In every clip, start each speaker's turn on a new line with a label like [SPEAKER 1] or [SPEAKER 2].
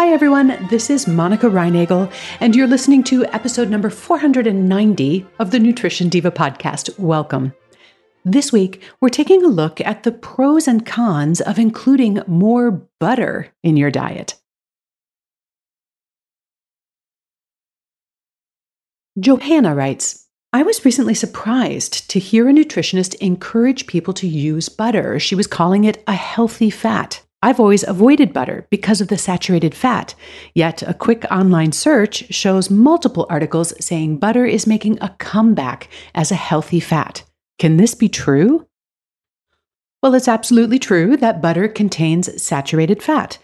[SPEAKER 1] Hi, everyone. This is Monica Reinagel, and you're listening to episode number 490 of the Nutrition Diva podcast. Welcome. This week, we're taking a look at the pros and cons of including more butter in your diet. Johanna writes, I was recently surprised to hear a nutritionist encourage people to use butter. She was calling it a healthy fat. I've always avoided butter because of the saturated fat. Yet, a quick online search shows multiple articles saying butter is making a comeback as a healthy fat. Can this be true? Well, it's absolutely true that butter contains saturated fat.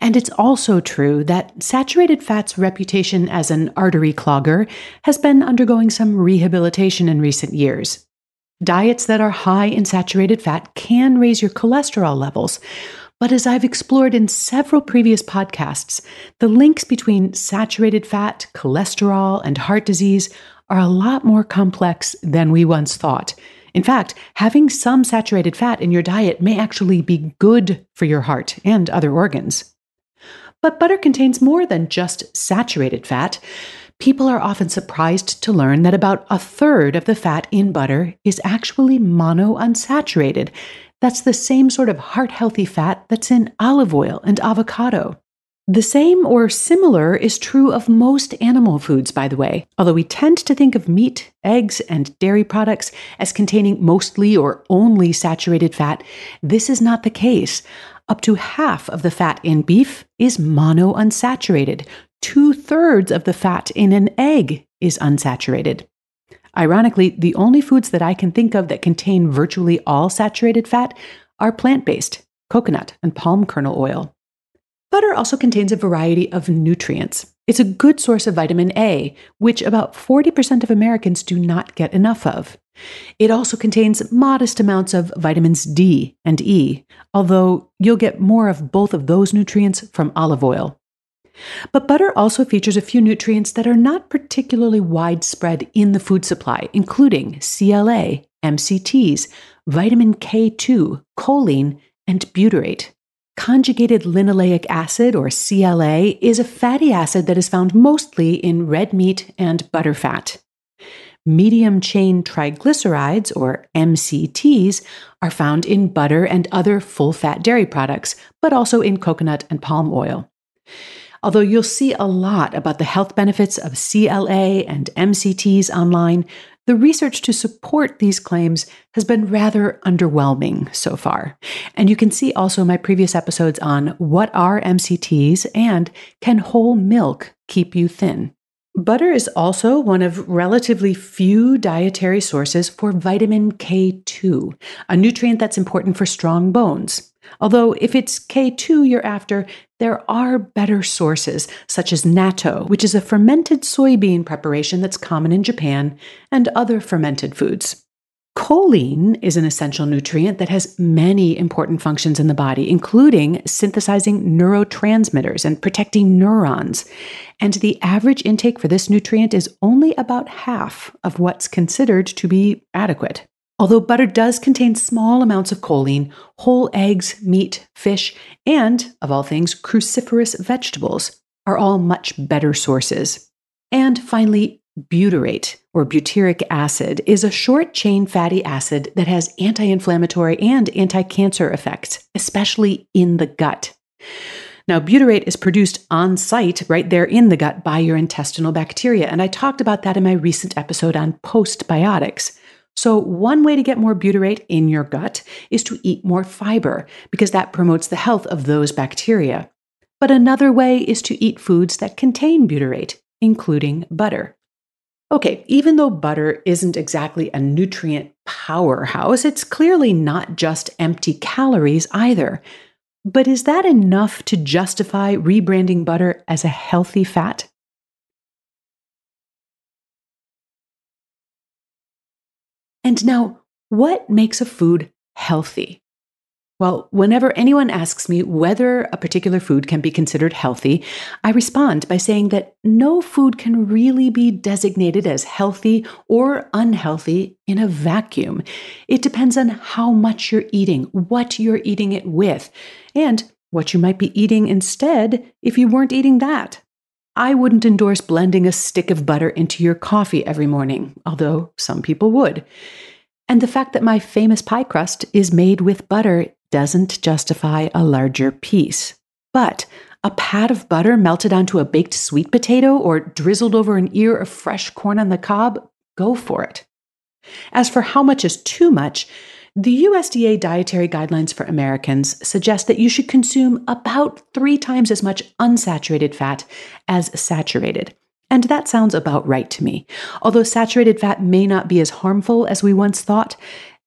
[SPEAKER 1] And it's also true that saturated fat's reputation as an artery clogger has been undergoing some rehabilitation in recent years. Diets that are high in saturated fat can raise your cholesterol levels, but as I've explored in several previous podcasts, the links between saturated fat, cholesterol, and heart disease are a lot more complex than we once thought. In fact, having some saturated fat in your diet may actually be good for your heart and other organs. But butter contains more than just saturated fat. People are often surprised to learn that about a third of the fat in butter is actually monounsaturated, that's the same sort of heart healthy fat that's in olive oil and avocado. The same or similar is true of most animal foods, by the way, although we tend to think of meat, eggs, and dairy products as containing mostly or only saturated fat. This is not the case. Up to half of the fat in beef is monounsaturated. Two thirds of the fat in an egg is unsaturated. Ironically, the only foods that I can think of that contain virtually all saturated fat are plant based coconut and palm kernel oil. Butter also contains a variety of nutrients. It's a good source of vitamin A, which about 40% of Americans do not get enough of. It also contains modest amounts of vitamins D and E, although you'll get more of both of those nutrients from olive oil. But butter also features a few nutrients that are not particularly widespread in the food supply, including CLA, MCTs, vitamin K2, choline, and butyrate. Conjugated linoleic acid, or CLA, is a fatty acid that is found mostly in red meat and butterfat. Medium chain triglycerides, or MCTs, are found in butter and other full fat dairy products, but also in coconut and palm oil. Although you'll see a lot about the health benefits of CLA and MCTs online, the research to support these claims has been rather underwhelming so far. And you can see also my previous episodes on what are MCTs and can whole milk keep you thin. Butter is also one of relatively few dietary sources for vitamin K2, a nutrient that's important for strong bones. Although, if it's K2 you're after, there are better sources, such as natto, which is a fermented soybean preparation that's common in Japan, and other fermented foods. Choline is an essential nutrient that has many important functions in the body, including synthesizing neurotransmitters and protecting neurons. And the average intake for this nutrient is only about half of what's considered to be adequate. Although butter does contain small amounts of choline, whole eggs, meat, fish, and, of all things, cruciferous vegetables are all much better sources. And finally, butyrate, or butyric acid, is a short chain fatty acid that has anti inflammatory and anti cancer effects, especially in the gut. Now, butyrate is produced on site right there in the gut by your intestinal bacteria, and I talked about that in my recent episode on postbiotics. So, one way to get more butyrate in your gut is to eat more fiber because that promotes the health of those bacteria. But another way is to eat foods that contain butyrate, including butter. Okay, even though butter isn't exactly a nutrient powerhouse, it's clearly not just empty calories either. But is that enough to justify rebranding butter as a healthy fat? And now, what makes a food healthy? Well, whenever anyone asks me whether a particular food can be considered healthy, I respond by saying that no food can really be designated as healthy or unhealthy in a vacuum. It depends on how much you're eating, what you're eating it with, and what you might be eating instead if you weren't eating that. I wouldn't endorse blending a stick of butter into your coffee every morning, although some people would. And the fact that my famous pie crust is made with butter doesn't justify a larger piece. But a pat of butter melted onto a baked sweet potato or drizzled over an ear of fresh corn on the cob, go for it. As for how much is too much, the USDA dietary guidelines for Americans suggest that you should consume about three times as much unsaturated fat as saturated. And that sounds about right to me. Although saturated fat may not be as harmful as we once thought,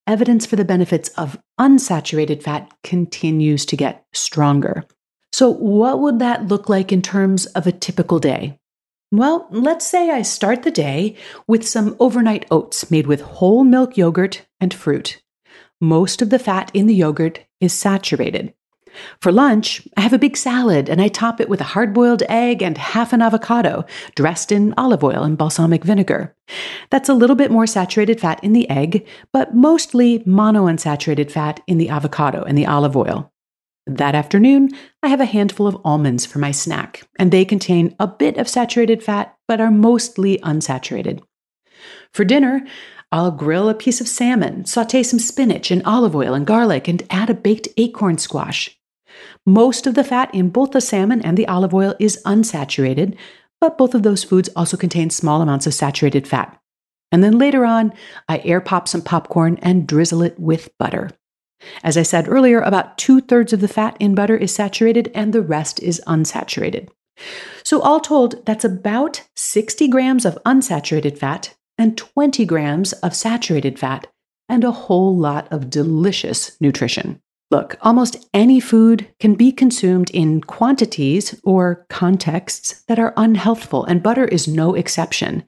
[SPEAKER 1] evidence for the benefits of unsaturated fat continues to get stronger. So, what would that look like in terms of a typical day? Well, let's say I start the day with some overnight oats made with whole milk yogurt and fruit. Most of the fat in the yogurt is saturated. For lunch, I have a big salad and I top it with a hard boiled egg and half an avocado dressed in olive oil and balsamic vinegar. That's a little bit more saturated fat in the egg, but mostly monounsaturated fat in the avocado and the olive oil. That afternoon, I have a handful of almonds for my snack, and they contain a bit of saturated fat, but are mostly unsaturated. For dinner, I'll grill a piece of salmon, saute some spinach in olive oil and garlic, and add a baked acorn squash. Most of the fat in both the salmon and the olive oil is unsaturated, but both of those foods also contain small amounts of saturated fat. And then later on, I air pop some popcorn and drizzle it with butter. As I said earlier, about two thirds of the fat in butter is saturated and the rest is unsaturated. So, all told, that's about 60 grams of unsaturated fat and 20 grams of saturated fat and a whole lot of delicious nutrition. Look, almost any food can be consumed in quantities or contexts that are unhealthful, and butter is no exception.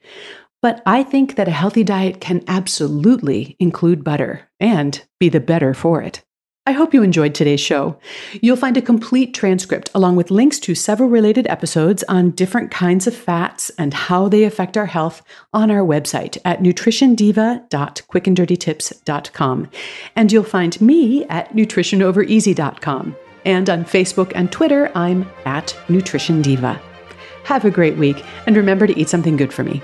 [SPEAKER 1] But I think that a healthy diet can absolutely include butter and be the better for it. I hope you enjoyed today's show. You'll find a complete transcript along with links to several related episodes on different kinds of fats and how they affect our health on our website at nutritiondiva.quickanddirtytips.com. And you'll find me at nutritionovereasy.com. And on Facebook and Twitter, I'm at Nutrition Diva. Have a great week and remember to eat something good for me.